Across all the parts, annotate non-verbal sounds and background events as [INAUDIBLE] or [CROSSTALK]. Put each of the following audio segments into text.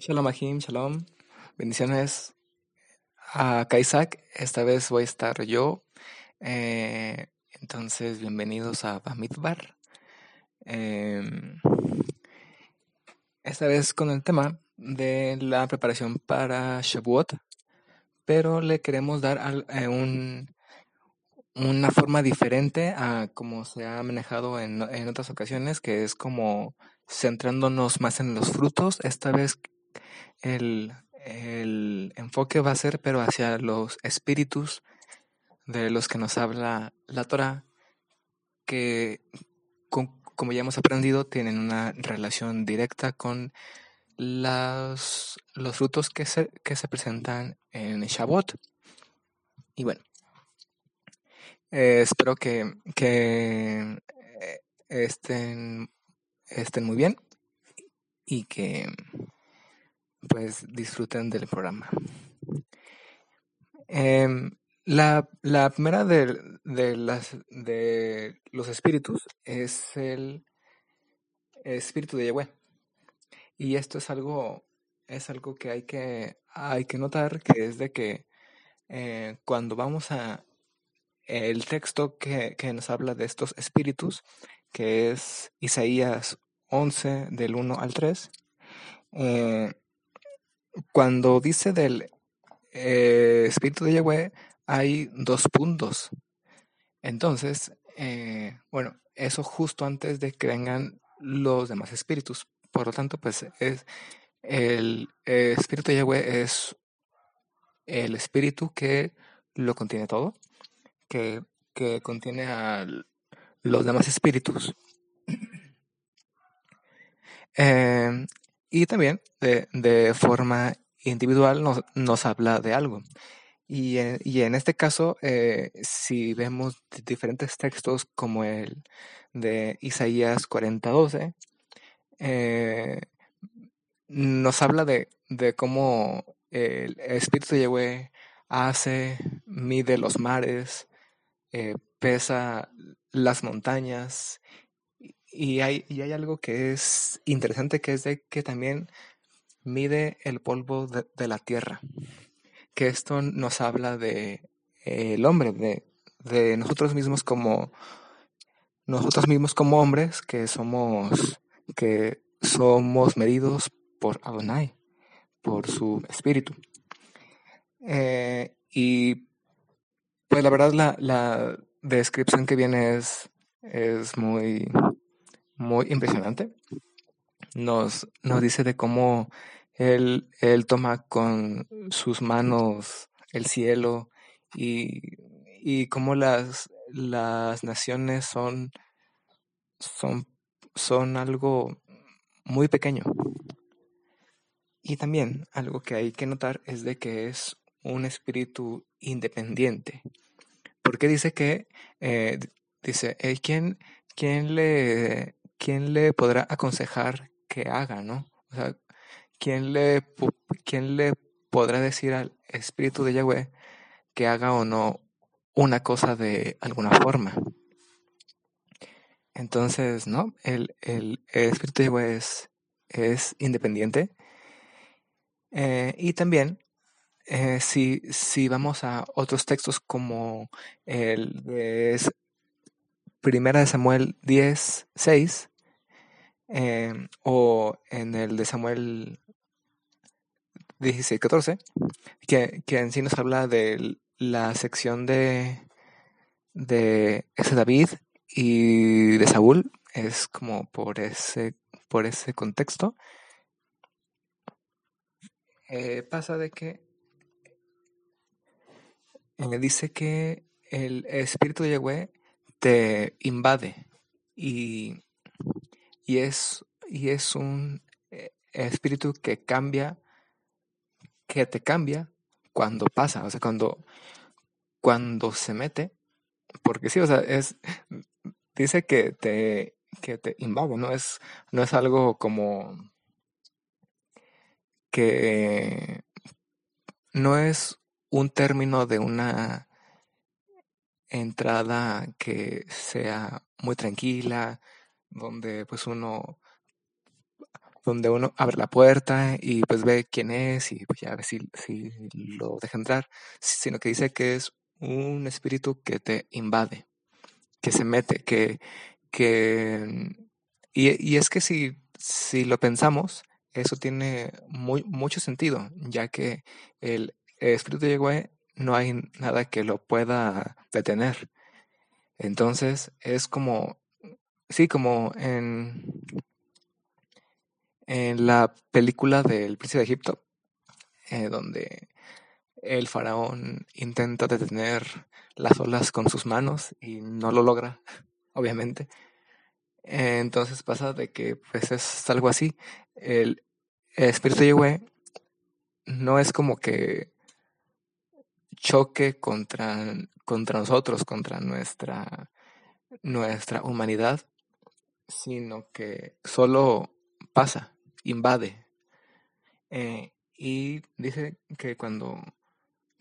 Shalom Ahim, shalom. Bendiciones a Kaisak. Esta vez voy a estar yo. Eh, entonces, bienvenidos a Bamidbar. Em, esta vez con el tema de la preparación para Shavuot, pero le queremos dar eh, un, una forma diferente a como se ha manejado en, en otras ocasiones, que es como centrándonos más en los frutos. Esta vez el, el enfoque va a ser, pero hacia los espíritus de los que nos habla la Torah, que como ya hemos aprendido, tienen una relación directa con las, los frutos que se, que se presentan en Shabbat. Y bueno, espero que, que eh, estén, estén muy bien y que pues disfruten del programa. Em, la, la, primera de, de, las, de los espíritus es el espíritu de Yahweh. Y esto es algo, es algo que hay que, hay que notar, que es de que eh, cuando vamos a el texto que, que, nos habla de estos espíritus, que es Isaías 11 del 1 al 3, eh, cuando dice del eh, Espíritu de Yahweh, hay dos puntos. Entonces, eh, bueno, eso justo antes de que vengan los demás espíritus. Por lo tanto, pues es el, Espíritu de Yahweh es el Espíritu que lo contiene todo, que, que contiene a los demás espíritus. Eh, [CLEARS THROAT] y también de, forma individual nos, nos, habla de algo. Y, en, y en este caso, eh, si vemos diferentes textos como el de Isaías 40:12, eh, nos habla de, de cómo el Espíritu de Yahweh hace, mide los mares, eh, pesa las montañas y hay, y hay algo que es interesante, que es de que también mide el polvo de, de la tierra. Que esto nos habla de eh, el hombre, de, de nosotros mismos como nosotros mismos como hombres que somos que somos medidos por Adonai, por su espíritu. Eh, y pues la verdad la, la descripción que viene es, es muy muy impresionante. Nos, nos dice de cómo él, él toma con sus manos el cielo y, y cómo las, las naciones son, son, son algo muy pequeño. Y también algo que hay que notar es de que es un espíritu independiente. Porque dice que, eh, dice, ¿quién, ¿quién le ¿quién le podrá aconsejar que haga, no? O sea, ¿quién le, quién le podrá decir al Espíritu de Yahweh que haga o no una cosa de alguna forma? Entonces, ¿no? El, el, Espíritu de Yahweh es, es independiente. Eh, y también, eh, si, si vamos a otros textos como el de Primera de Samuel 10, 6, eh, o en el de Samuel 16, 14, que, que en sí nos habla de la sección de, de ese David y de Saúl, es como por ese, por ese contexto. Eh, pasa de que me dice que el espíritu de Yahweh te invade y, y, es, y es un eh, espíritu que cambia, que te cambia cuando pasa, o sea, cuando, cuando se mete, porque sí, o sea, es, dice que te, que te invade, no es, no es algo como que no es un término de una entrada que sea muy tranquila, donde pues uno donde uno abre la puerta y pues ve quién es y pues ya ve si, si lo deja entrar, sino que dice que es un espíritu que te invade, que se mete, que, que y, y es que si, si lo pensamos, eso tiene muy, mucho sentido, ya que el espíritu de no hay nada que lo pueda detener. Entonces es como, sí, como en, en la película del príncipe de Egipto, eh, donde el faraón intenta detener las olas con sus manos y no lo logra, [LAUGHS] obviamente. entonces pasa de que pues es algo así. El, espíritu de Yahweh no es como que choque contra, contra nosotros, contra nuestra, nuestra humanidad, sino que solo pasa, invade. Eh, y dice que cuando,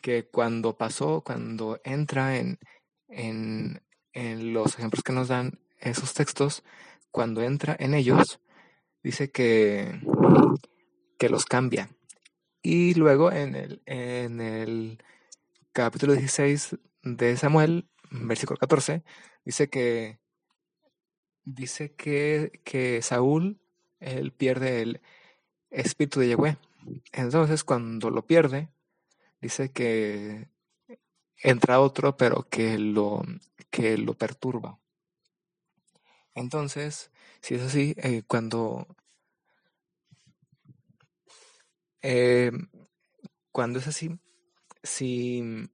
que cuando pasó, cuando entra en, en, en los ejemplos que nos dan esos textos, cuando entra en ellos, dice que, que los cambia. Y luego en el, en el capítulo 16 de Samuel, versículo 14, dice que dice que, que Saúl él pierde el espíritu de Yahweh. Entonces, cuando lo pierde, dice que entra otro, pero que lo, que lo perturba. Entonces, si es así, eh, cuando, eh, cuando es así, si,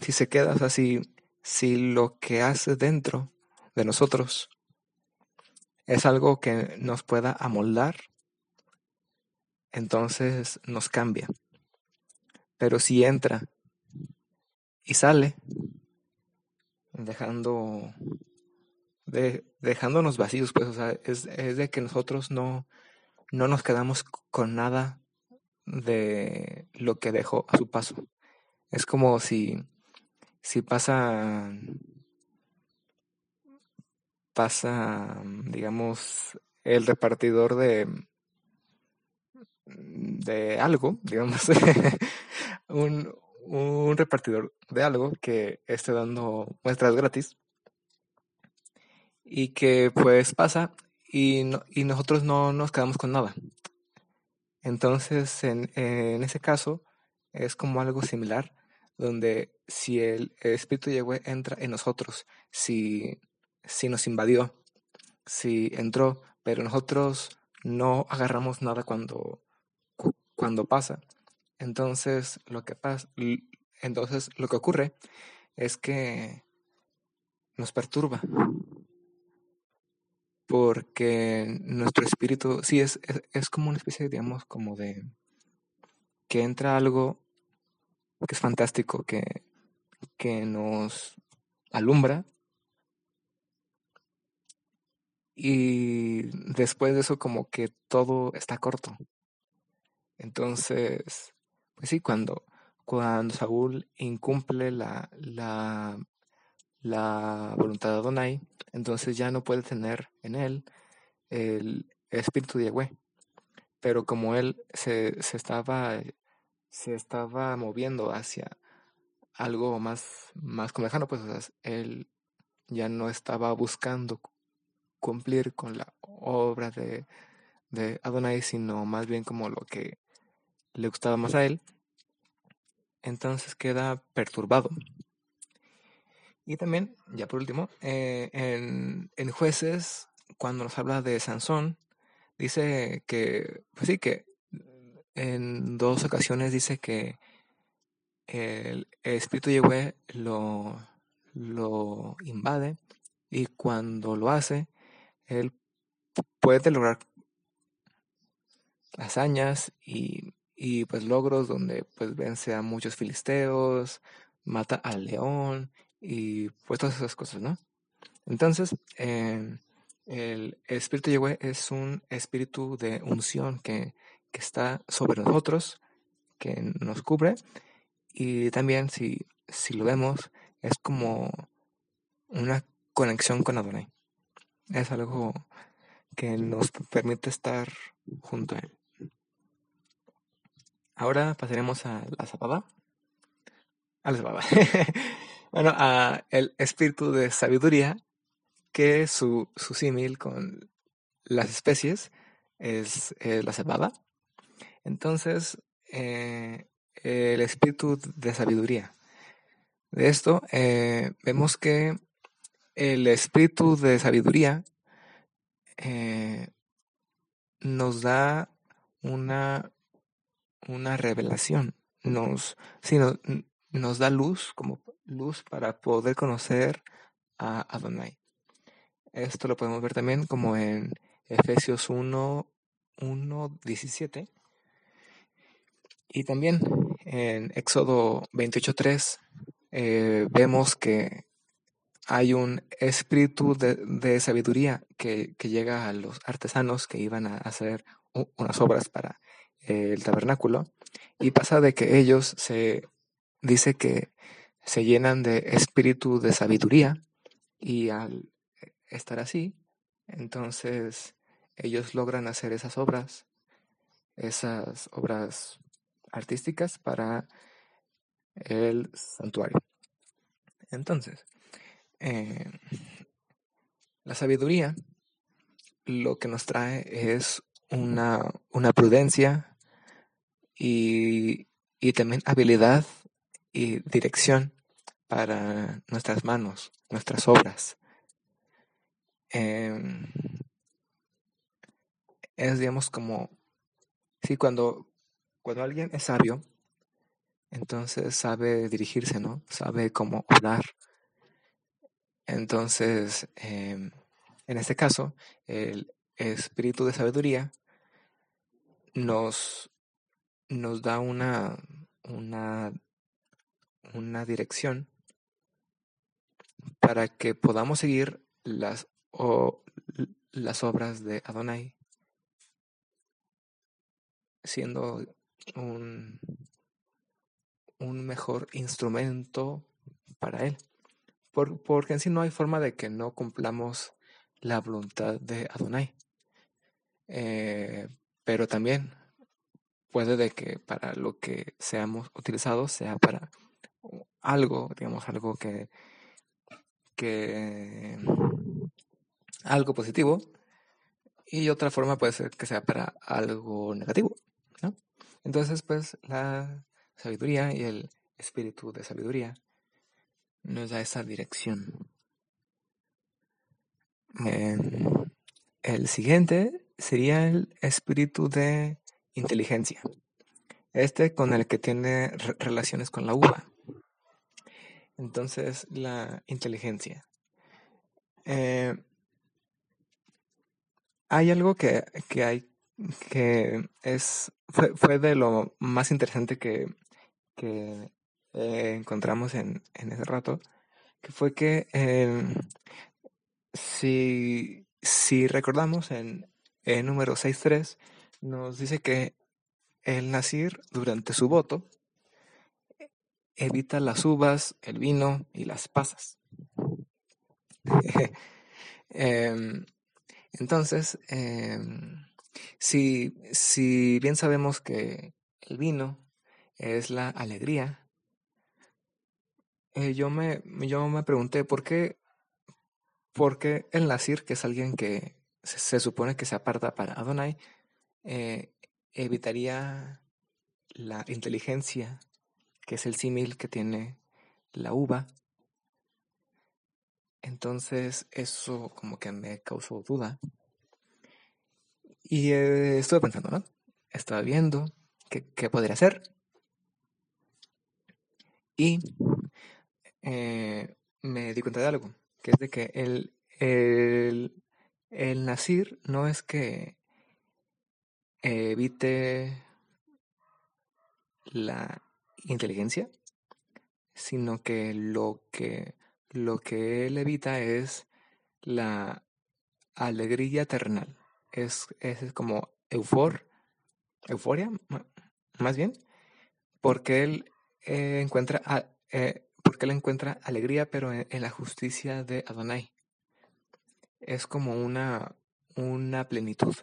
si se queda así, si lo que hace dentro de nosotros es algo que nos pueda amoldar, entonces nos cambia. Pero si entra y sale, dejando, de, dejándonos vacíos, pues, o sea, es, es de que nosotros no, no nos quedamos con nada de lo que dejó a su paso. Es como si, si pasa, pasa, digamos, el repartidor de, de algo, digamos, [LAUGHS] un, un repartidor de algo que esté dando muestras gratis y que pues pasa y, y nosotros no nos quedamos con nada. Entonces, en, en ese caso, es como algo similar, donde si el Espíritu de Yahweh entra en nosotros, si, si nos invadió, si entró, pero nosotros no agarramos nada cuando, cuando pasa, entonces lo que pasa, entonces lo que ocurre es que nos perturba, porque nuestro espíritu, sí, es, es, como una especie, digamos, como de que entra algo que es fantástico, que, que nos alumbra. Y después de eso como que todo está corto. Entonces, pues sí, cuando, cuando Saúl incumple la, la la voluntad de Adonai, entonces ya no puede tener en él el espíritu de Yahweh. Pero como él se, se, estaba, se estaba moviendo hacia algo más, más lejano, pues él ya no estaba buscando cumplir con la obra de, de Adonai, sino más bien como lo que le gustaba más a él. Entonces queda perturbado. Y también, ya por último, eh, en, en, jueces, cuando nos habla de Sansón, dice que, pues sí, que en dos ocasiones dice que el espíritu de Yahweh lo, lo invade y cuando lo hace, él puede lograr hazañas y, y pues logros donde pues vence a muchos filisteos, mata al león y pues todas esas cosas, ¿no? Entonces, eh, el espíritu de Yahweh es un espíritu de unción que, que, está sobre nosotros, que nos cubre, y también si, si lo vemos, es como una conexión con Adonai. Es algo que nos permite estar junto a Él. Ahora pasaremos a la zapaba. A la zapaba. [LAUGHS] bueno, a el espíritu de sabiduría, que su, su símil con las especies es, la cebada. Entonces, eh, el espíritu de sabiduría. De esto, eh, vemos que el espíritu de sabiduría eh, nos da una, una revelación, nos, nos da luz, como luz para poder conocer a Adonai. Esto lo podemos ver también como en Efesios 1, 1, 17. Y también en Éxodo 28, 3 eh, vemos que hay un espíritu de, sabiduría que, llega a los artesanos que iban a hacer unas obras para el tabernáculo y pasa de que ellos se dice que se llenan de espíritu de sabiduría y al estar así, entonces ellos logran hacer esas obras, esas obras artísticas para el santuario. Entonces, eh, la sabiduría lo que nos trae es una, una prudencia y, y, también habilidad y dirección para nuestras manos, nuestras obras. Em, es, digamos, como, sí, cuando, cuando alguien es sabio, entonces sabe dirigirse, ¿no? Sabe cómo orar, entonces, em, en este caso, el espíritu de sabiduría nos, nos da una, una, una dirección para que podamos seguir las, o, las obras de Adonai siendo un, un mejor instrumento para él porque en sí no hay forma de que no cumplamos la voluntad de Adonai. Eh, pero también puede de que para lo que seamos utilizados sea para algo, digamos, algo que, que algo positivo y otra forma puede ser que sea para algo negativo, ¿no? Entonces, pues la sabiduría y el espíritu de sabiduría nos da esa dirección. Em, el siguiente sería el espíritu de inteligencia. Este con el que tiene relaciones con la uva. Entonces, la inteligencia. Eh, hay algo que, hay que es fue, de lo más interesante que, que eh, encontramos en, ese rato, que fue que em, si, si recordamos en, el número 6.3, nos dice que el Nasir durante su voto evita las uvas, el vino y las pasas. [LAUGHS] Em, entonces, em, si, si bien sabemos que el vino es la alegría, eh, yo, me, yo me pregunté por qué, por qué el Nasir, que es alguien que se, supone que se aparta para Adonai, eh, evitaría la inteligencia, que es el símil que tiene la uva. Entonces eso como que me causó duda. Y eh, estuve pensando, ¿no? Estaba viendo qué, podría hacer. Y eh, me di cuenta de algo, que es de que el, el, el Nasir no es que evite la inteligencia, sino que lo que lo que él evita es la alegría terrenal. Es, es como eufor, euforia, más bien, porque él eh, encuentra eh, porque él encuentra alegría, pero en, la justicia de Adonai. Es como una, una plenitud,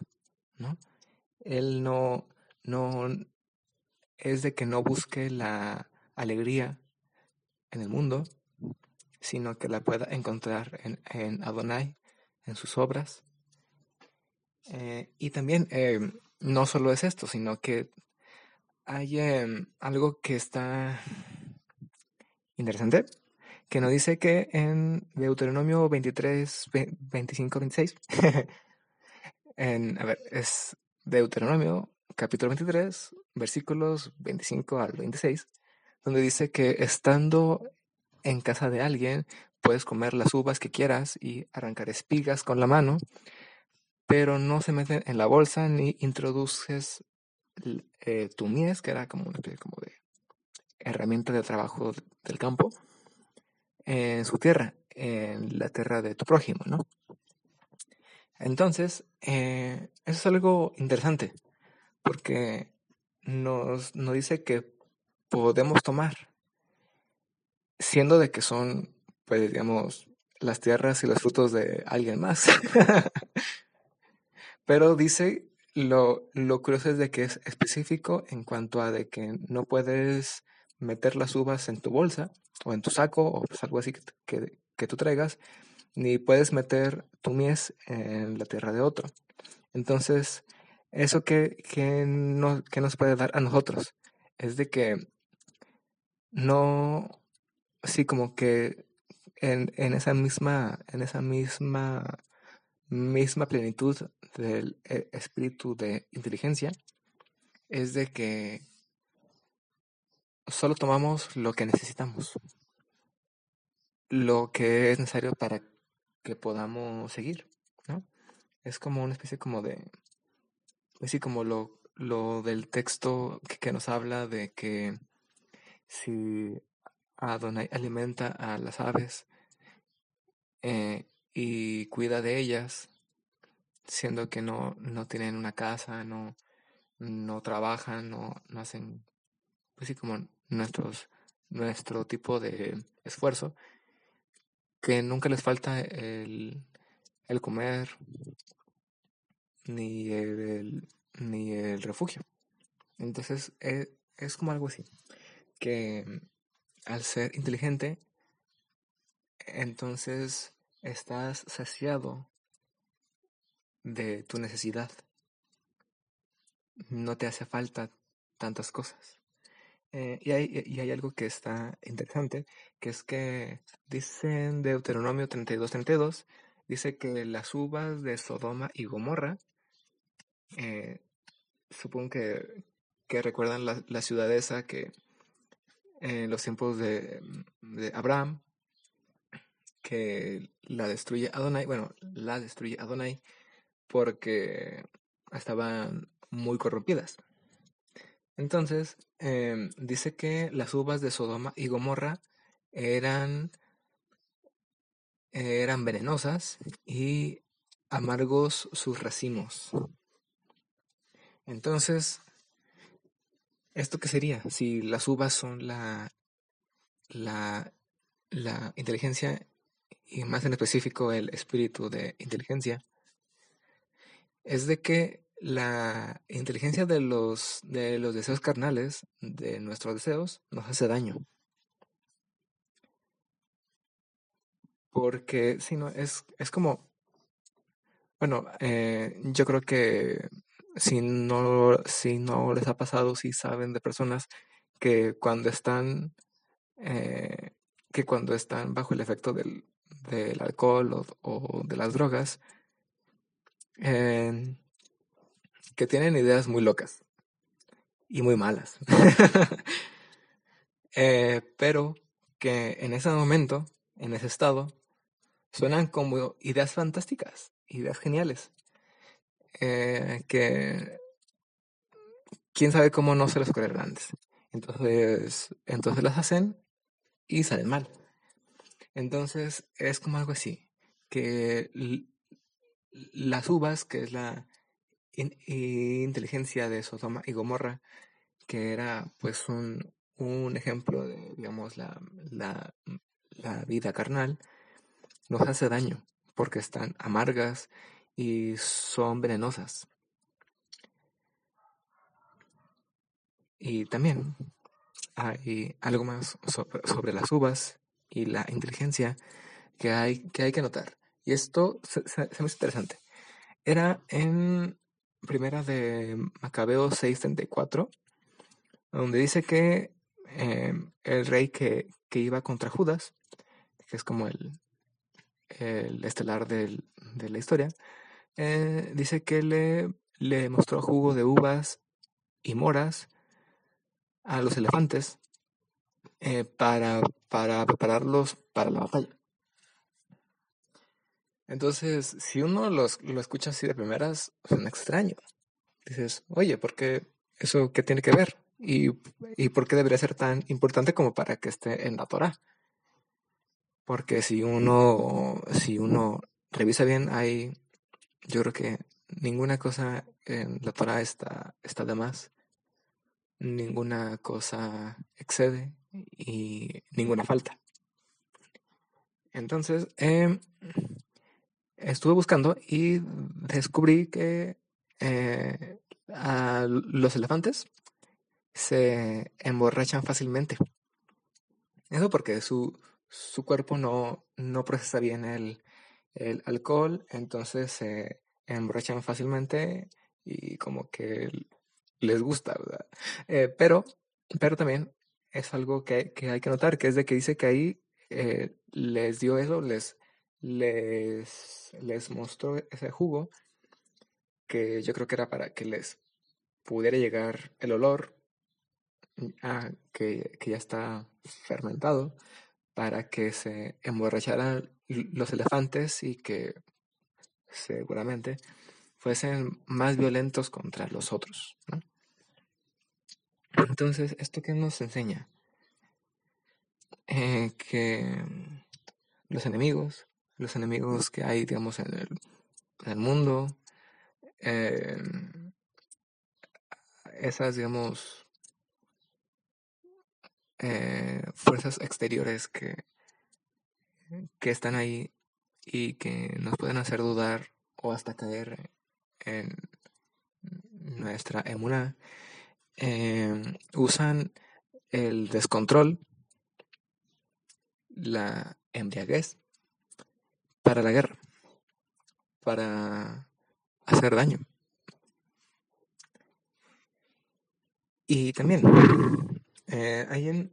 ¿no? Él no, no es de que no busque la alegría en el mundo, sino que la pueda encontrar en, en Adonai, en sus obras. Eh, y también eh, no solo es esto, sino que hay em, algo que está interesante, que nos dice que en Deuteronomio 23, 25, 26, en, a ver, es Deuteronomio capítulo 23, versículos 25 al 26, donde dice que estando en casa de alguien puedes comer las uvas que quieras y arrancar espigas con la mano, pero no se meten en la bolsa ni introduces eh, tu mies, que era como una especie como de herramienta de trabajo del campo, en su tierra, en la tierra de tu prójimo, ¿no? Entonces, eh, eso es algo interesante, porque nos, dice que podemos tomar, siendo de que son, pues digamos, las tierras y los frutos de alguien más. [LAUGHS] Pero dice, lo, lo curioso es de que es específico en cuanto a de que no puedes meter las uvas en tu bolsa o en tu saco o pues algo así que, que, tú traigas, ni puedes meter tu mies en la tierra de otro. Entonces, eso que, que, no, que nos puede dar a nosotros es de que no, sí, como que en, en esa misma, en esa misma, misma plenitud del eh, espíritu de inteligencia, es de que solo tomamos lo que necesitamos, lo que es necesario para que podamos seguir, ¿no? Es como una especie como de, así como lo, lo del texto que, que nos habla de que si Adonai alimenta a las aves eh, y cuida de ellas, siendo que no, no tienen una casa, no, no trabajan, no, no hacen, pues sí, como nuestros, nuestro tipo de esfuerzo, que nunca les falta el, el comer ni el, ni el refugio. Entonces es, eh, es como algo así, que al ser inteligente, entonces estás saciado de tu necesidad. No te hace falta tantas cosas. Eh, y, hay, y, hay, algo que está interesante, que es que dicen Deuteronomio 32, 32, dice que las uvas de Sodoma y Gomorra, eh, supongo que, recuerdan la, la ciudad esa que en los tiempos de, Abraham, que la destruye Adonai, bueno, la destruye Adonai porque estaban muy corrompidas. Entonces, eh, dice que las uvas de Sodoma y Gomorra eran, eran venenosas y amargos sus racimos. Entonces, ¿Esto qué sería? Si las uvas son la, la, la inteligencia y más en específico el espíritu de inteligencia, es de que la inteligencia de los, de los deseos carnales, de nuestros deseos, nos hace daño. Porque si no, es, es como, bueno, eh, yo creo que si no, si no les ha pasado, si saben de personas que cuando están, eh, que cuando están bajo el efecto del, del alcohol o, de las drogas, eh, que tienen ideas muy locas y muy malas. [LAUGHS] eh, pero que en ese momento, en ese estado, suenan como ideas fantásticas, ideas geniales. Eh, que quién sabe cómo no se les ocurrieron antes. Entonces, entonces las hacen y salen mal. Entonces es como algo así, que las uvas, que es la inteligencia de Sodoma y Gomorra, que era pues un, un ejemplo de, digamos, la, la, la vida carnal, nos hace daño porque están amargas y son venenosas. Y también hay algo más sobre, las uvas y la inteligencia que hay que, hay que notar. Y esto se, se, me interesante. Era en primera de Macabeo 6.34, donde dice que em, el rey que, iba contra Judas, que es como el, el estelar de la historia, eh, dice que le, le mostró jugo de uvas y moras a los elefantes eh, para, para prepararlos para la batalla. Entonces, si uno los, lo escucha así de primeras, suena extraño. Dices, oye, ¿por qué eso qué tiene que ver? ¿Y, ¿Y por qué debería ser tan importante como para que esté en la Torah? Porque si uno, si uno revisa bien, hay, yo creo que ninguna cosa en la Torah está, está de más ninguna cosa excede y ninguna falta. Entonces, em, estuve buscando y descubrí que eh, los elefantes se emborrachan fácilmente. Eso porque su, su cuerpo no, no procesa bien el, el alcohol, entonces se emborrachan fácilmente y como que les gusta, ¿verdad? Eh, pero, pero también es algo que, hay que notar, que es de que dice que ahí eh, les dio eso, les, les, les mostró ese jugo, que yo creo que era para que les pudiera llegar el olor a, que, que ya está fermentado, para que se emborracharan los elefantes y que seguramente fuesen más violentos contra los otros. ¿no? Entonces, ¿esto qué nos enseña? Eh, que los enemigos, los enemigos que hay, digamos, en el, mundo, eh, esas, digamos, eh, fuerzas exteriores que, que están ahí y que nos pueden hacer dudar o hasta caer en nuestra emuna Em, usan el descontrol, la embriaguez, para la guerra, para hacer daño. Y también, eh, hay en,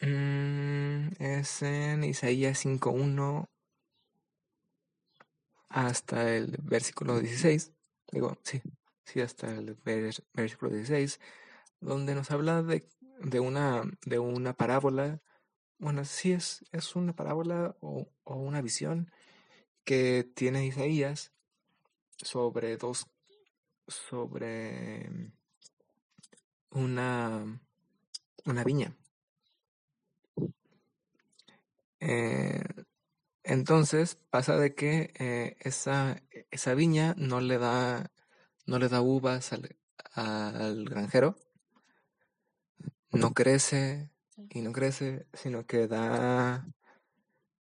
mm, es en Isaías 5.1 hasta el versículo 16, digo, sí, sí, hasta el versículo 16, donde nos habla de, de, una, de una parábola. Bueno, sí es, es una parábola o, una visión que tiene Isaías sobre dos, sobre una, una viña. Eh, entonces pasa de que eh, esa, esa viña no le da no le da uvas al, granjero, no crece y no crece, sino que da,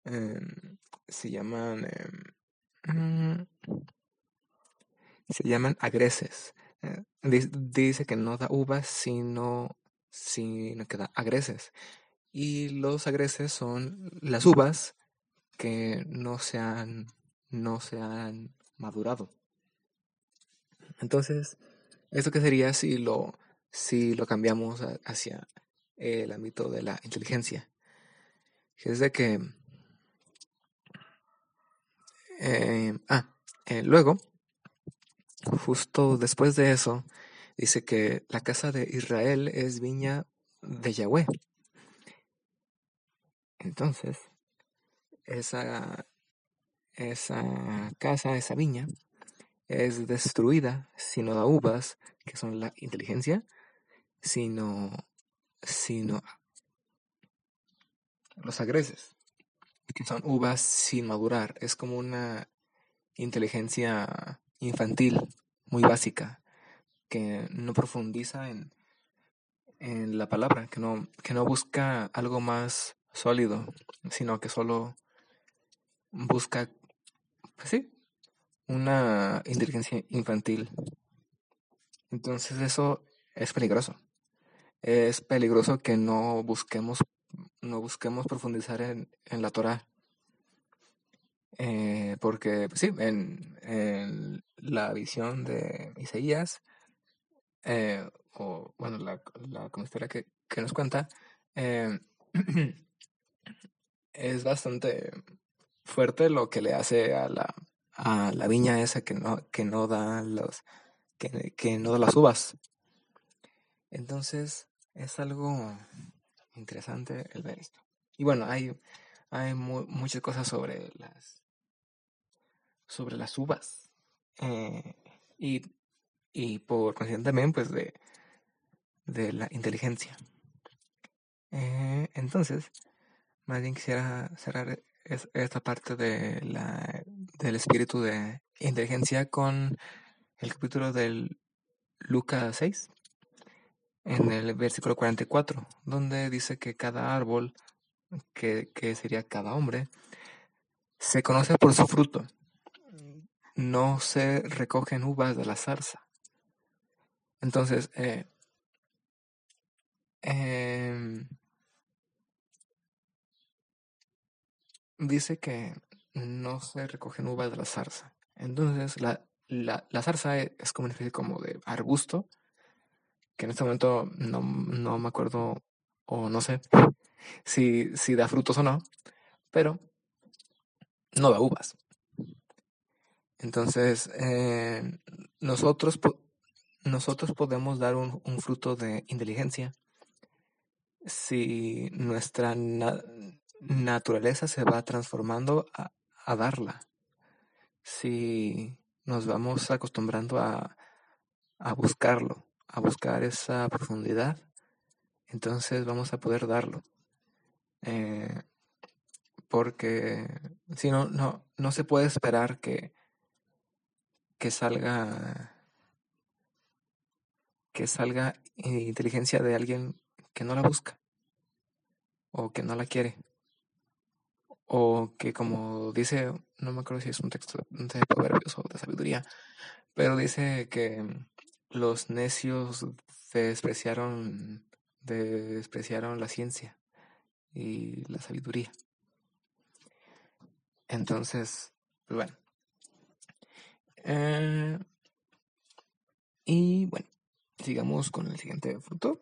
em, se llaman, em, se llaman agreses. Eh, dice que no da uvas, sino, sino que da agreses. Y los agreses son las uvas que no se han, no se han madurado. Entonces, ¿esto qué sería si lo, si lo cambiamos hacia el ámbito de la inteligencia? es de que... Eh, ah, eh, luego, justo después de eso, dice que la casa de Israel es viña de Yahweh. Entonces, esa, esa casa, esa viña, es destruida si no da uvas, que son la inteligencia, sino, sino los agreses, que son uvas sin madurar. Es como una inteligencia infantil muy básica, que no profundiza en, en la palabra, que no, que no busca algo más sólido, sino que solo busca, pues sí, una inteligencia infantil. Entonces eso es peligroso. Es peligroso que no busquemos, no busquemos profundizar en, en la Torah. Eh, porque pues sí, en, en, la visión de Isaías, eh, o bueno, la, la historia que, que, nos cuenta, eh, [CLEARS THROAT] es bastante fuerte lo que le hace a la, a la viña esa que no, que no da los, que, que no da las uvas. Entonces, es algo interesante el ver esto. Y bueno, hay, hay muchas cosas sobre las sobre las uvas. Eh, y, y por consiguiente también, pues, de, de la inteligencia. Eh, entonces, más bien quisiera cerrar esta parte de la, del espíritu de inteligencia con el capítulo del Lucas 6, en el versículo 44, donde dice que cada árbol, que, que sería cada hombre, se conoce por su fruto. No se recogen uvas de la zarza. Entonces, eh, eh, dice que no se recogen uvas de la zarza. Entonces, la, la, la zarza e, es como una especie como de arbusto, que en este momento no, no me acuerdo o no sé si, si da frutos o no, pero no da uvas. Entonces, eh, nosotros, nosotros podemos dar un, un, fruto de inteligencia si nuestra naturaleza se va transformando a, darla. Si nos vamos acostumbrando a, a buscarlo, a buscar esa profundidad, entonces vamos a poder darlo. Eh, porque si no, no, no se puede esperar que, que salga que salga inteligencia de alguien que no la busca o que no la quiere o que como dice, no me acuerdo si es un texto de proverbios o de sabiduría, pero dice que los necios despreciaron, despreciaron la ciencia y la sabiduría. Entonces, pues bueno. Eh, y bueno, sigamos con el siguiente fruto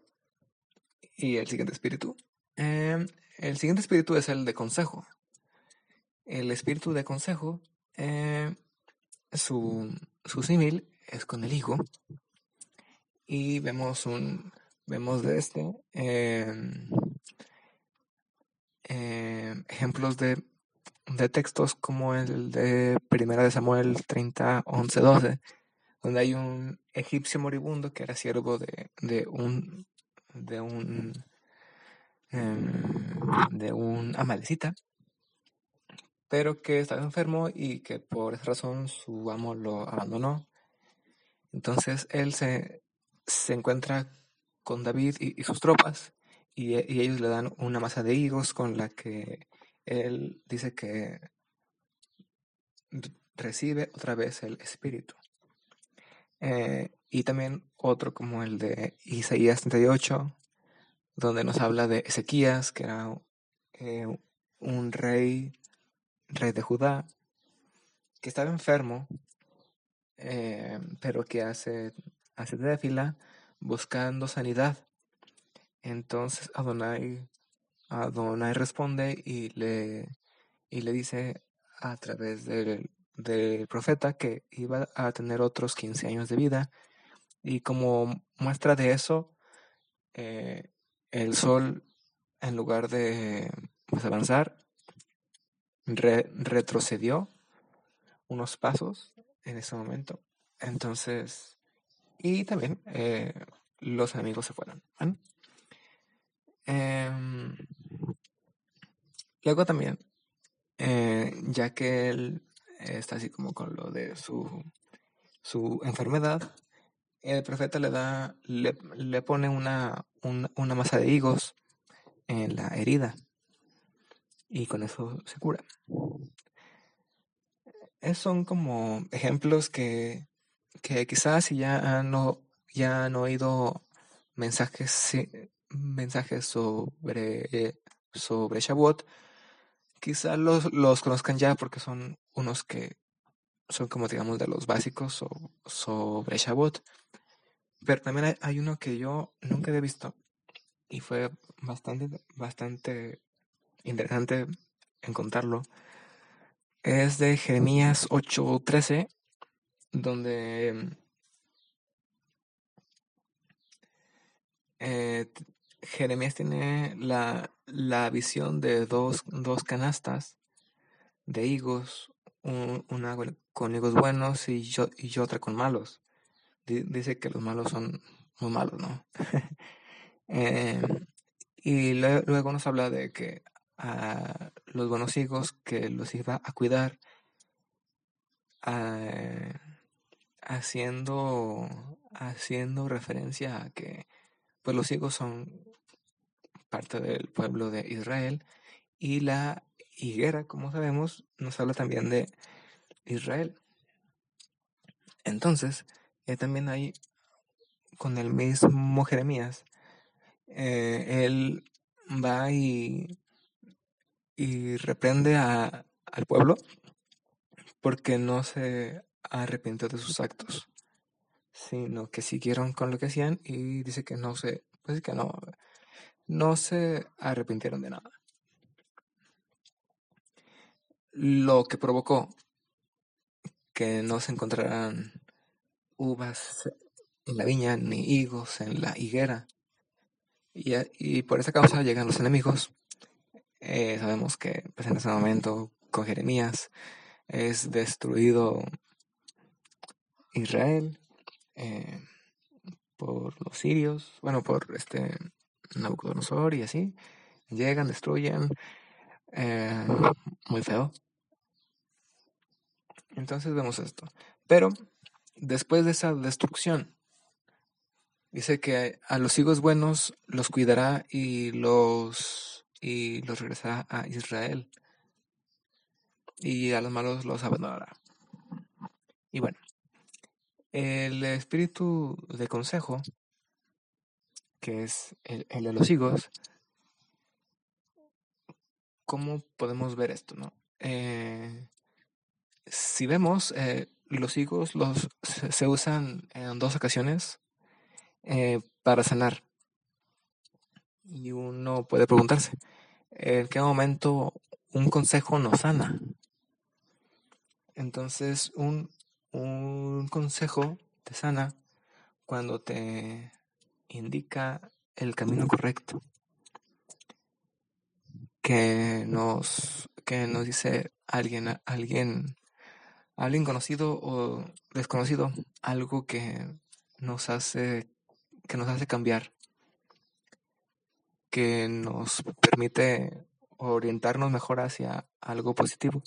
y el siguiente espíritu. Eh, el siguiente espíritu es el de consejo el espíritu de consejo, eh, su, su símil es con el higo. Y vemos un vemos de este em, em, ejemplos de, de, textos como el de Primera de Samuel 30, 11, 12, donde hay un egipcio moribundo que era siervo de, de un de un em, de un amalecita pero que estaba enfermo y que por esa razón su amo lo abandonó. Entonces él se, se encuentra con David y, sus tropas y, y, ellos le dan una masa de higos con la que él dice que recibe otra vez el espíritu. Eh, y también otro como el de Isaías 38, donde nos habla de Ezequías, que era eh, un rey rey de Judá, que estaba enfermo, eh, pero que hace, hace de fila buscando sanidad. Entonces Adonai, Adonai responde y le, y le dice a través del, del profeta que iba a tener otros 15 años de vida. Y como muestra de eso, eh, el sol, en lugar de pues, avanzar, retrocedió unos pasos en ese momento. Entonces, y también eh, los amigos se fueron. Em, luego también, eh, ya que él está así como con lo de su, su enfermedad, el profeta le da, le, le pone una, una, una masa de higos en la herida y con eso se cura. son como ejemplos que, que quizás si ya han, ya han oído mensajes, mensajes sobre, sobre quizás los, los conozcan ya porque son unos que son como digamos de los básicos sobre Shavuot. Pero también hay, uno que yo nunca había visto y fue bastante, bastante interesante encontrarlo. Es de Jeremías 8:13, donde eh, Jeremías tiene la, la visión de dos, dos, canastas de higos, una con higos buenos y, yo, y otra con malos dice que los malos son muy malos, ¿no? [LAUGHS] Em, y luego nos habla de que a los buenos hijos que los iba a cuidar haciendo haciendo referencia a que pues los hijos son parte del pueblo de Israel y la higuera como sabemos nos habla también de Israel. Entonces eh, también hay con el mismo Jeremías, eh, él va y, y reprende a, al pueblo porque no se arrepintió de sus actos, sino que siguieron con lo que hacían y dice que no se, pues que no, no se arrepintieron de nada. Lo que provocó que no se encontraran uvas en la viña, ni higos en la higuera. Y, y por esa causa llegan los enemigos. Eh, sabemos que pues, en ese momento con Jeremías es destruido Israel eh, por los sirios, bueno, por este Nabucodonosor y así. Llegan, destruyen, eh, muy feo. Entonces vemos esto. Pero después de esa destrucción. Dice que a los hijos buenos los cuidará y los, y los regresará a Israel. Y a los malos los abandonará. Y bueno, el espíritu de consejo, que es el, de los higos, ¿cómo podemos ver esto? No? Eh, si vemos, eh, los higos los, se, usan en dos ocasiones eh, para sanar. Y uno puede preguntarse, ¿en qué momento un consejo nos sana? Entonces, un, un consejo te sana cuando te indica el camino correcto. Que nos, que nos dice alguien, alguien alguien conocido o desconocido, algo que nos hace que nos hace cambiar, que nos permite orientarnos mejor hacia algo positivo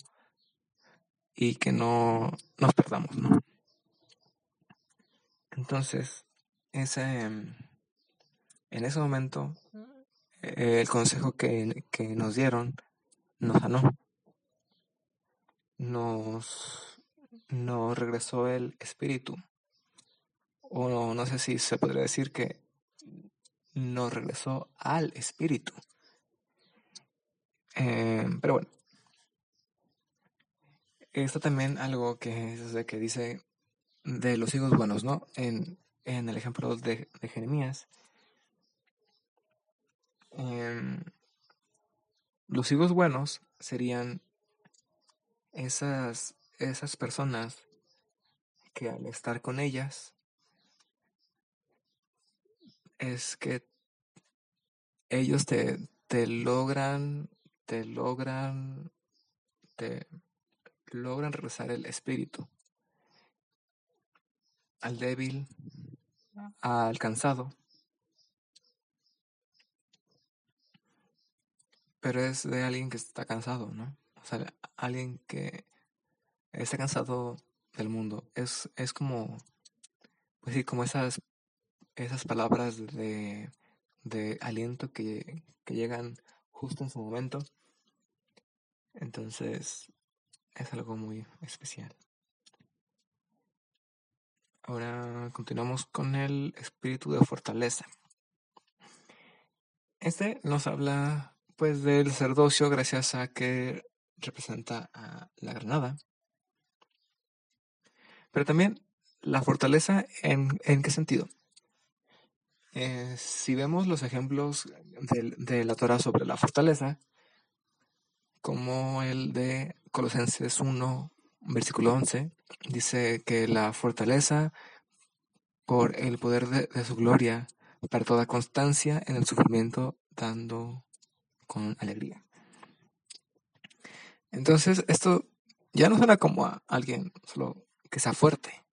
y que no nos perdamos, ¿no? Entonces, ese, en ese momento, el consejo que, que nos dieron nos sanó, nos no regresó el espíritu. O no, no sé si se podría decir que no regresó al espíritu. Eh, pero bueno. Esto también algo que, es de que dice de los hijos buenos, ¿no? En, en el ejemplo de, de Jeremías. Em, los hijos buenos serían esas esas personas que al estar con ellas es que ellos te, te logran, te logran, te logran regresar el espíritu al débil, al cansado. Pero es de alguien que está cansado, ¿no? O sea, alguien que está cansado del mundo. Es, es como, pues sí, como esas, esas palabras de, de aliento que, que llegan justo en su momento. Entonces, es algo muy especial. Ahora continuamos con el espíritu de fortaleza. Este nos habla pues del sacerdocio gracias a que representa a la granada. Pero también la fortaleza en, qué sentido? Eh, si vemos los ejemplos de, de la Torah sobre la fortaleza, como el de Colosenses 1, versículo 11, dice que la fortaleza por el poder de, su gloria para toda constancia en el sufrimiento, dando con alegría. Entonces, esto ya no suena como a alguien solo que sea fuerte,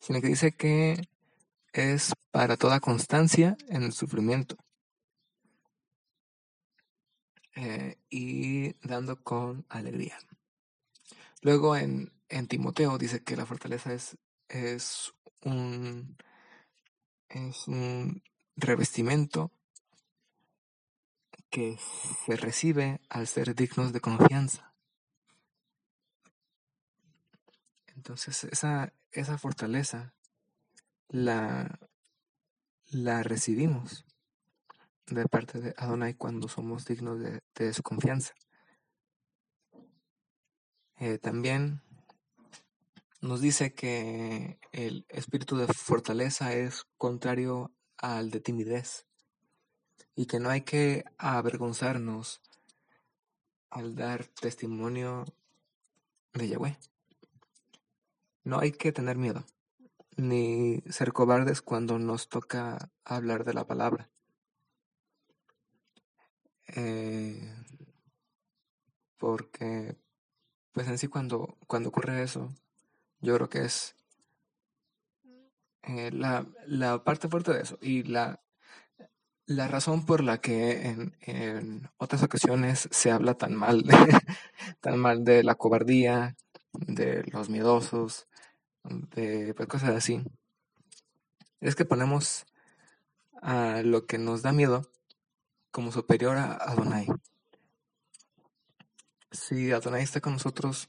sino que dice que es para toda constancia en el sufrimiento. Eh, y dando con alegría. Luego en, en, Timoteo dice que la fortaleza es, es, un, es un revestimiento que se recibe al ser dignos de confianza. Entonces esa, esa fortaleza la, la recibimos de parte de Adonai cuando somos dignos de, confianza. Eh, también nos dice que el espíritu de fortaleza es contrario al de timidez y que no hay que avergonzarnos al dar testimonio de Yahweh. No hay que tener miedo, ni ser cobardes cuando nos toca hablar de la palabra. Eh, porque, pues en sí cuando, cuando ocurre eso, yo creo que es eh, la, la, parte fuerte de eso y la, la razón por la que en, en otras ocasiones se habla tan mal de, [LAUGHS] tan mal de la cobardía, de los miedosos, de pues, cosas así, es que ponemos a lo que nos da miedo como superior a Adonai. Si Adonai está con nosotros,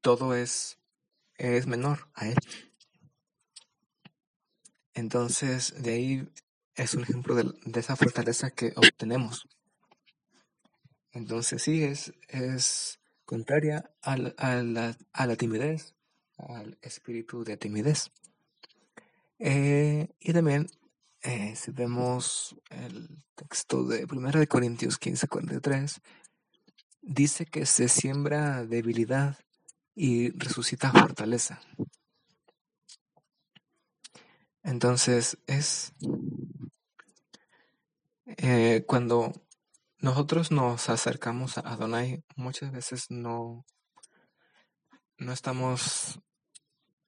todo es, es menor a Él. Entonces, de ahí es un ejemplo de, esa fortaleza que obtenemos. Entonces, sí, es, es contraria a la, timidez, al espíritu de timidez. Eh, y también eh, si vemos el texto de 1 de Corintios 15, 43, dice que se siembra debilidad y resucita fortaleza. Entonces es eh, cuando nosotros nos acercamos a Adonai, muchas veces no, no estamos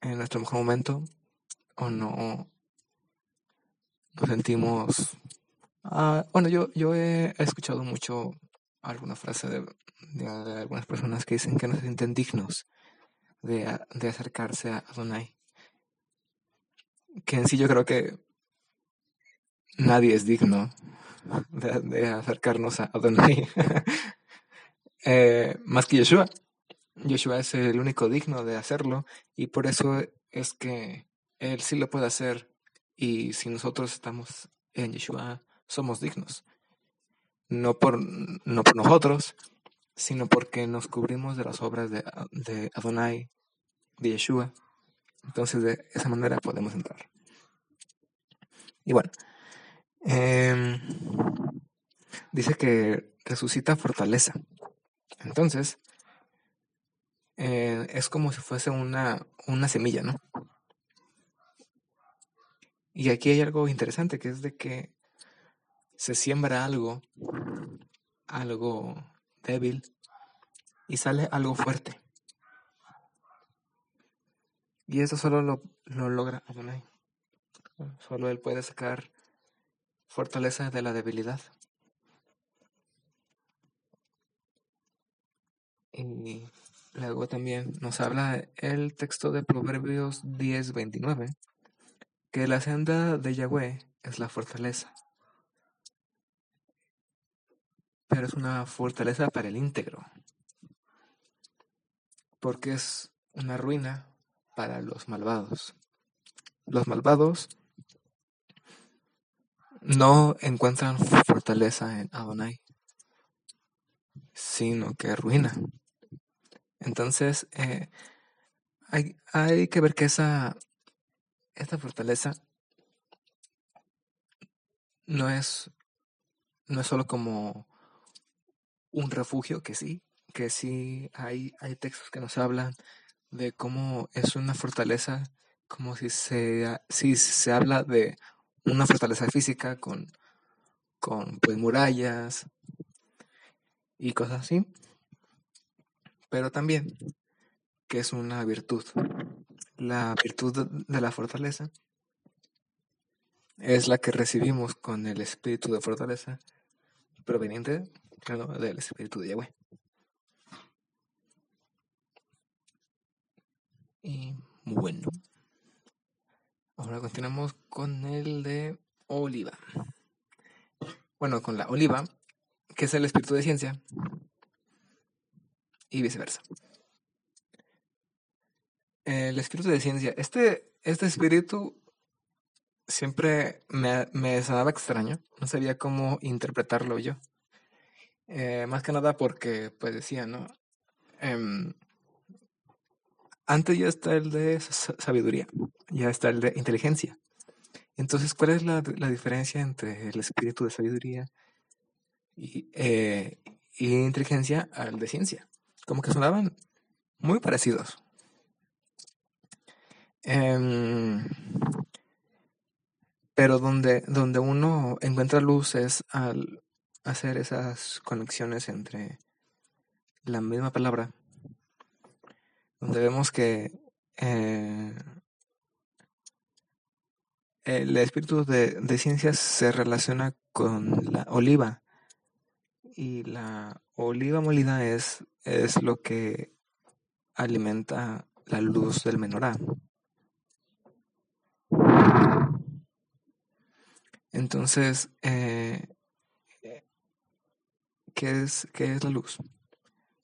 en nuestro mejor momento o no nos sentimos... Ah, bueno, yo, yo he escuchado mucho alguna frase de, algunas personas que dicen que no se sienten dignos de, acercarse a Adonai. Que en sí yo creo que nadie es digno [LAUGHS] de, acercarnos a Adonai. [LAUGHS] Eh, más que Yeshua. Yeshua es el único digno de hacerlo y por eso es que él sí lo puede hacer y si nosotros estamos en Yeshua, somos dignos. No por, no por nosotros, sino porque nos cubrimos de las obras de, de Adonai, de Yeshua. Entonces, de esa manera podemos entrar. Y bueno, em, dice que resucita fortaleza. Entonces, eh, es como si fuese una, una semilla, ¿no? Y aquí hay algo interesante, que es de que se siembra algo, algo débil, y sale algo fuerte. Y eso solo lo, logra Adonai. Solo Él puede sacar fortaleza de la debilidad. Y luego también nos habla el texto de Proverbios 10, 29 que la senda de Yahweh es la fortaleza, pero es una fortaleza para el íntegro, porque es una ruina para los malvados. Los malvados no encuentran fortaleza en Adonai, sino que ruina. Entonces, eh, hay, hay, que ver que esa, esta fortaleza no es, no es solo como un refugio, que sí, que sí hay, hay textos que nos hablan de cómo es una fortaleza, como si se, si se habla de una fortaleza física con, con pues, murallas y cosas así, pero también que es una virtud. La virtud de la fortaleza es la que recibimos con el espíritu de fortaleza proveniente del espíritu de Yahweh. Y bueno, ahora continuamos con el de oliva. Bueno, con la oliva, que es el espíritu de ciencia, y viceversa. El espíritu de ciencia, este, este espíritu siempre me, me sonaba extraño, no sabía cómo interpretarlo yo. Eh, más que nada porque, pues decía, ¿no? Em, antes ya está el de sabiduría, ya está el de inteligencia. Entonces, ¿cuál es la, diferencia entre el espíritu de sabiduría y, eh, y inteligencia al de ciencia? Como que sonaban muy parecidos. Em, pero donde, donde uno encuentra luz es al hacer esas conexiones entre la misma palabra donde vemos que eh, el espíritu de, de ciencias se relaciona con la oliva y la oliva molida es, es lo que alimenta la luz del menorá. Entonces, eh, ¿qué, es, ¿qué es la luz?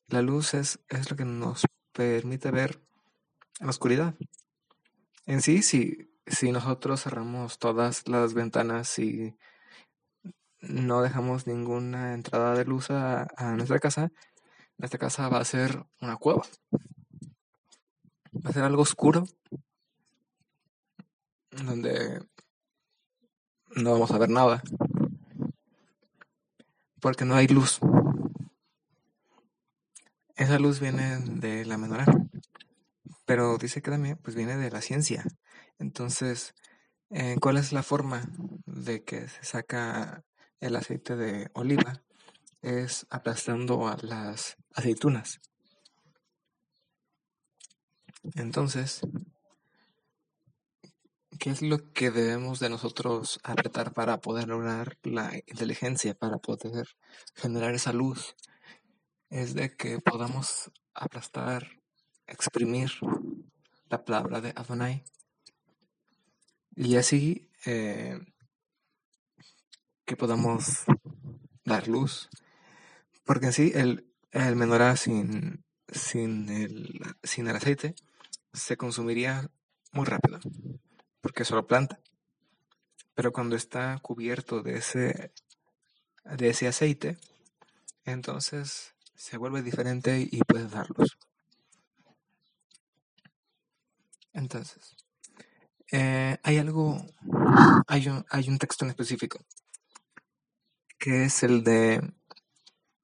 La luz es, es lo que nos permite ver la oscuridad. En sí, si, si nosotros cerramos todas las ventanas y no dejamos ninguna entrada de luz a, nuestra casa, nuestra casa va a ser una cueva. Va a ser algo oscuro, donde no vamos a ver nada, porque no hay luz. Esa luz viene de la menorá, pero dice que también pues viene de la ciencia. Entonces, eh, ¿cuál es la forma de que se saca el aceite de oliva? Es aplastando a las aceitunas. Entonces, ¿qué es lo que debemos de nosotros apretar para poder lograr la inteligencia, para poder generar esa luz? Es de que podamos aplastar, exprimir la palabra de Adonai y así eh, que podamos dar luz. Porque en sí el, el menorá sin, sin, el, sin el aceite se consumiría muy rápido, porque solo planta. Pero cuando está cubierto de ese, de ese aceite, entonces se vuelve diferente y puedes darlos. Entonces, eh, hay algo, hay un, hay un texto en específico, que es el de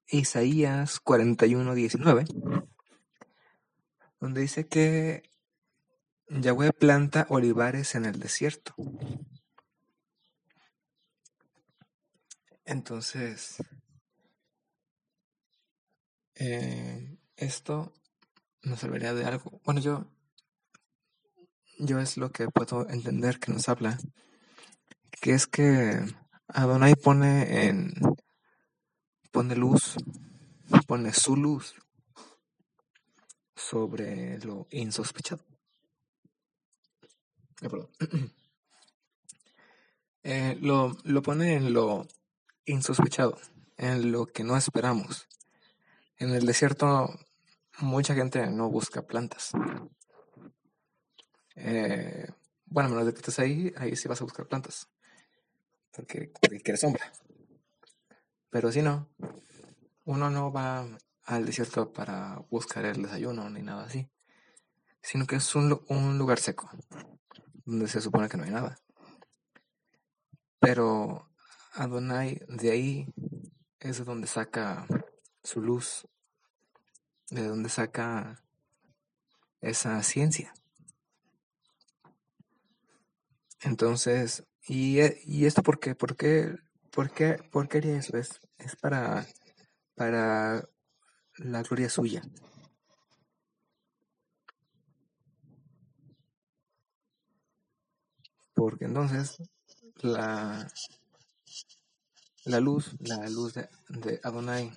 Isaías 41, 19, donde dice que Yahweh planta olivares en el desierto. Entonces, eh, esto nos serviría de algo. Bueno, yo, yo es lo que puedo entender que nos habla, que es que Adonai pone en, pone luz, pone su luz sobre lo insospechado. [CLEARS THROAT] Eh, lo, lo pone en lo insospechado, en lo que no esperamos. En el desierto mucha gente no busca plantas. Eh, bueno, menos de que estés ahí, ahí sí vas a buscar plantas. Porque, porque quieres sombra. Pero si no, uno no va al desierto para buscar el desayuno ni nada así. Sino que es un, un lugar seco, donde se supone que no hay nada. Pero Adonai de ahí es de donde saca su luz, de donde saca esa ciencia. Entonces, ¿y, y esto por qué? ¿Por qué, por qué, por qué haría eso? Es, es para, para la gloria suya. Porque entonces la, la luz, la luz de, de Adonai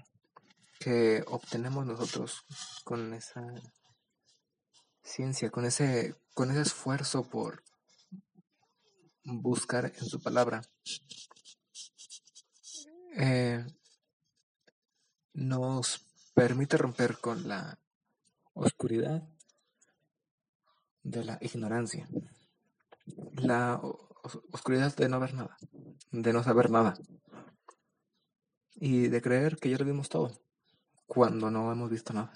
que obtenemos nosotros con esa ciencia, con ese, con ese esfuerzo por buscar en su palabra, eh, nos permite romper con la oscuridad de la ignorancia, la oscuridad de no ver nada, de no saber nada. Y de creer que ya lo vimos todo cuando no hemos visto nada.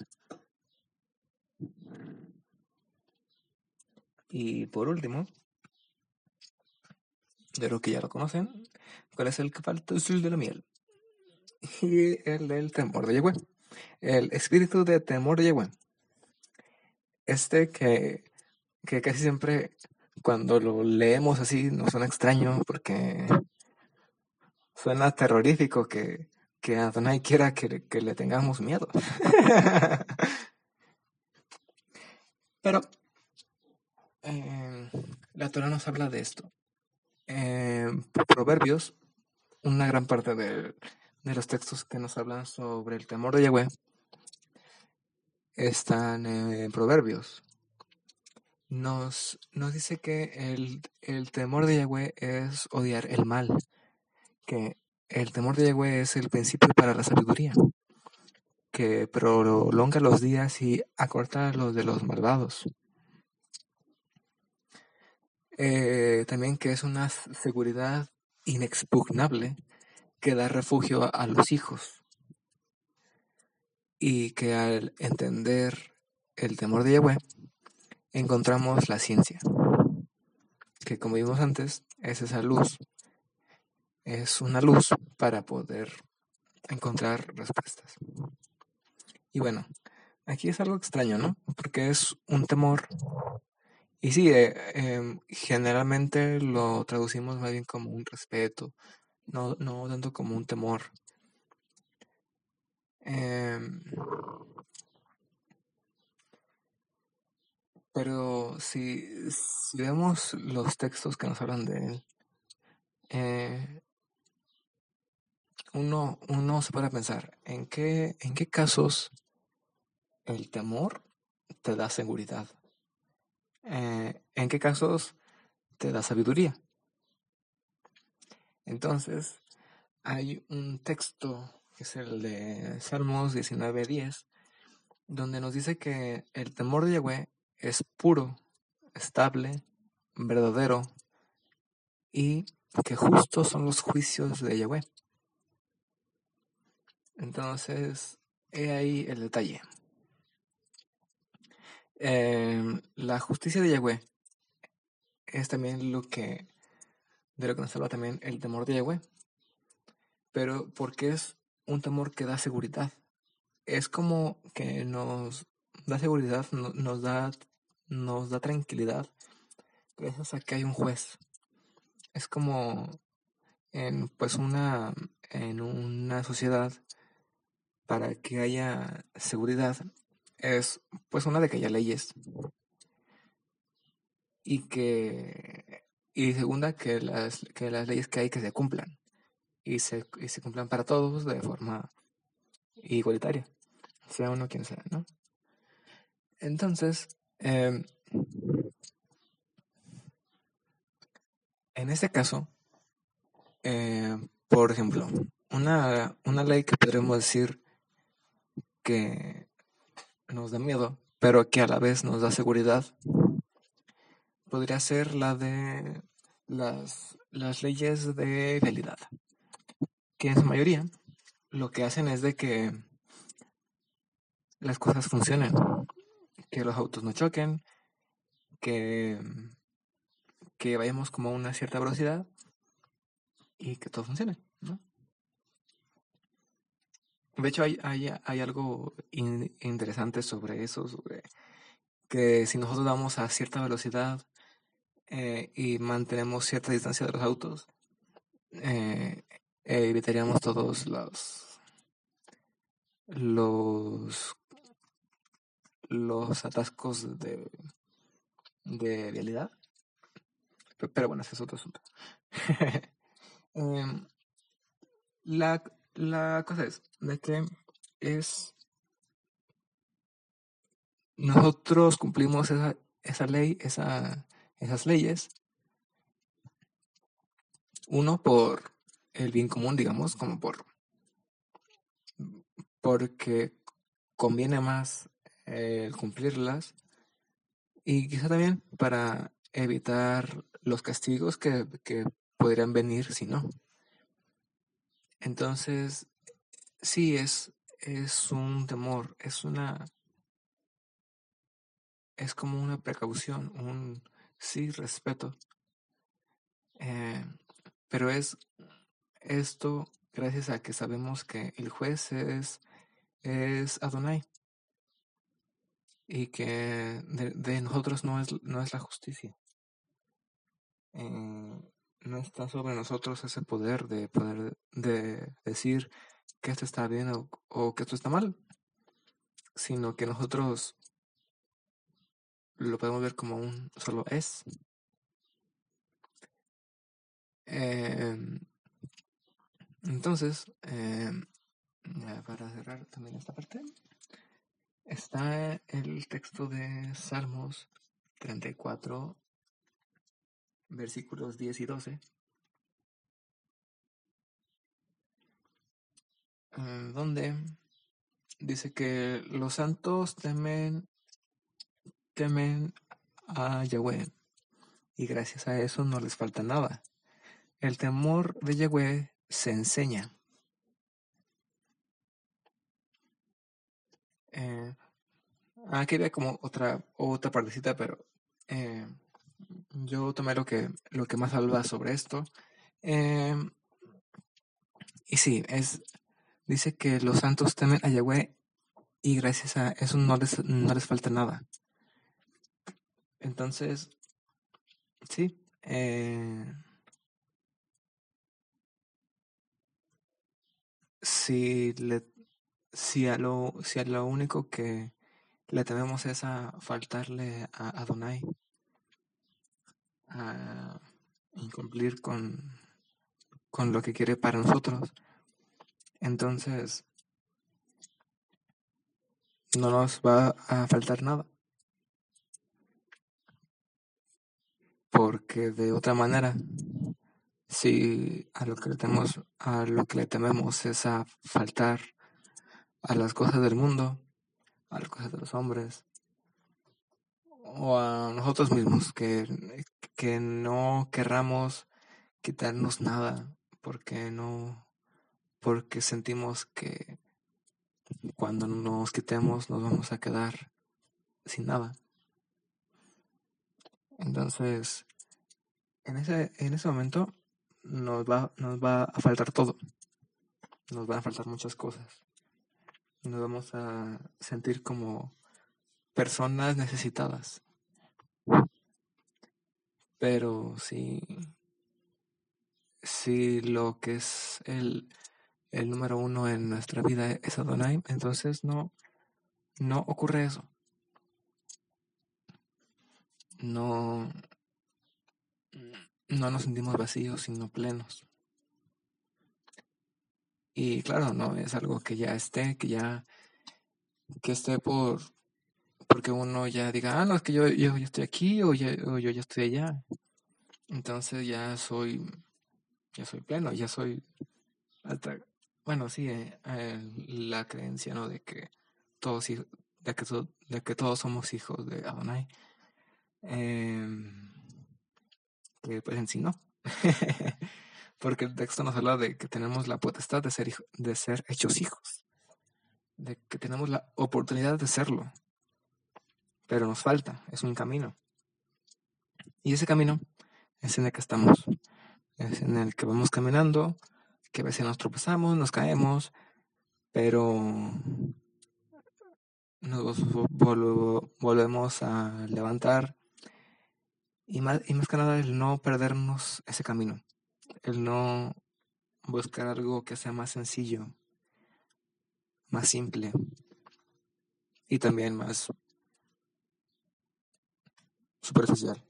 Y por último, de lo que ya lo conocen, ¿cuál es el que falta? el de la miel. Y el del temor de Yahweh. El espíritu de temor de Yahweh. Este que, que casi siempre cuando lo leemos así nos suena extraño porque suena terrorífico que, que Adonai quiera que, que le tengamos miedo. [LAUGHS] Pero eh, la Torah nos habla de esto. En Proverbios, una gran parte de, de, los textos que nos hablan sobre el temor de Yahweh están en Proverbios. Nos, nos dice que el, el temor de Yahweh es odiar el mal, que el temor de Yahweh es el principio para la sabiduría, que prolonga los días y acorta los de los malvados. Eh, también que es una seguridad inexpugnable que da refugio a, los hijos. Y que al entender el temor de Yahweh, encontramos la ciencia, que como vimos antes, es esa luz, es una luz para poder encontrar respuestas. Y bueno, aquí es algo extraño, ¿no? Porque es un temor y sí, eh, em, generalmente lo traducimos más bien como un respeto, no, no tanto como un temor. Em, pero si, si, vemos los textos que nos hablan de él, eh, uno, uno se puede pensar, ¿en qué, ¿en qué casos el temor te da seguridad? Eh, ¿en qué casos te da sabiduría? Entonces, hay un texto que es el de Salmos 19:10, donde nos dice que el temor de Yahweh es puro, estable, verdadero y que justos son los juicios de Yahweh. Entonces, he ahí el detalle. Em, la justicia de Yahweh es también lo que, de lo que nos habla también el temor de Yahweh. Pero porque es un temor que da seguridad. Es como que nos da seguridad, nos da, nos da tranquilidad gracias a que hay un juez. Es como en pues una en una sociedad para que haya seguridad es pues una de que haya leyes. Y que y segunda que las que las leyes que hay que se cumplan. Y se, y se cumplan para todos de forma igualitaria sea uno quien sea no entonces eh, en este caso eh, por ejemplo una, una ley que podríamos decir que nos da miedo, pero que a la vez nos da seguridad, podría ser la de las, las leyes de vialidad, que en su mayoría lo que hacen es de que las cosas funcionen, que los autos no choquen, que, que vayamos como a una cierta velocidad y que todo funcione, ¿no? De hecho, hay, hay, hay algo interesante sobre eso, sobre que si nosotros vamos a cierta velocidad eh, y mantenemos cierta distancia de los autos, eh, evitaríamos todos los los los atascos de, de vialidad. Pero bueno, ese es otro asunto. [LAUGHS] Em, la, la cosa es de que es nosotros cumplimos esa, esa ley, esa, esas leyes, uno por el bien común, digamos, como por porque conviene más el cumplirlas y quizá también para evitar los castigos que, que podrían venir si no. Entonces, sí, es, es un temor, es una... Es como una precaución, un sí respeto. Eh, pero es esto gracias a que sabemos que el juez es, es Adonai y que de, nosotros no es, no es la justicia. Eh, no está sobre nosotros ese poder de poder de decir que esto está bien o, que esto está mal, sino que nosotros lo podemos ver como un solo es. Em, entonces, em, para cerrar también esta parte, está el texto de Salmos 34, versículos 10 y 12, eh, donde dice que los santos temen, temen a Yahweh y gracias a eso no les falta nada. El temor de Yahweh se enseña. Eh, aquí había como otra, otra partecita, pero eh, yo tomé lo que, lo que más habla sobre esto. Em, y sí, es, dice que los santos temen a Yahweh y gracias a eso no les, no les falta nada. Entonces, sí. Eh, si, le, si, a lo, si a lo único que le tememos es a faltarle a Adonai, a incumplir con, con lo que quiere para nosotros, entonces no nos va a faltar nada. Porque de otra manera, si a lo que le tememos, a lo que le tememos es a faltar a las cosas del mundo, a las cosas de los hombres, o a nosotros mismos, que, que no querramos quitarnos nada, porque no, porque sentimos que cuando nos quitemos nos vamos a quedar sin nada. Entonces, en ese, en ese momento nos va, nos va a faltar todo. Nos van a faltar muchas cosas. Nos vamos a sentir como personas necesitadas. Pero si, si lo que es el, el número uno en nuestra vida es Adonai, entonces no, no ocurre eso. No, no nos sentimos vacíos, sino plenos. Y claro, no es algo que ya esté, que ya que esté por porque uno ya diga, ah, no, es que yo, yo, estoy aquí o, yo ya estoy allá. Entonces ya soy, ya soy pleno, ya soy alta. Bueno, sí, eh, la creencia, ¿no? De que todo, de que, de que todos somos hijos de Adonai. Em, que pues en sí no. [LAUGHS] Porque el texto nos habla de que tenemos la potestad de ser, de ser hechos hijos. De que tenemos la oportunidad de serlo. Pero nos falta, es un camino. Y ese camino es en el que estamos. Es en el que vamos caminando, que a veces nos tropezamos, nos caemos, pero nos volvemos a levantar y más, y más que nada el no perdernos ese camino, el no buscar algo que sea más sencillo, más simple y también más superficial.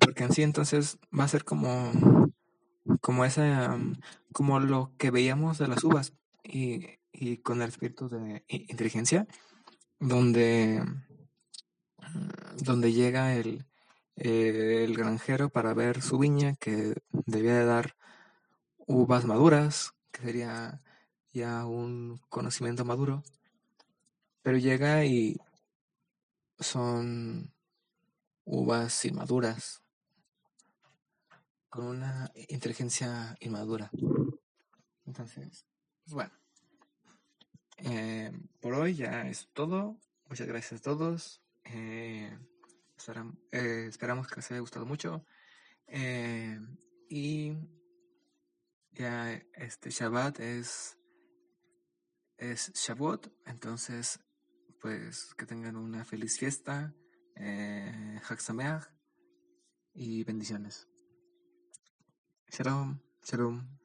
Porque en sí entonces va a ser como, como esa, como lo que veíamos de las uvas y, y con el espíritu de inteligencia, donde, donde llega el, el granjero para ver su viña que debía de dar uvas maduras, que sería ya un conocimiento maduro, pero llega y son uvas inmaduras, con una inteligencia inmadura. Entonces, pues bueno. Eh, por hoy ya es todo. Muchas gracias a todos. Eh, eh, esperamos que les haya gustado mucho. y ya este Shabbat es, es Shavuot. Entonces, pues que tengan una feliz fiesta. Eh, y bendiciones. Shalom, shalom.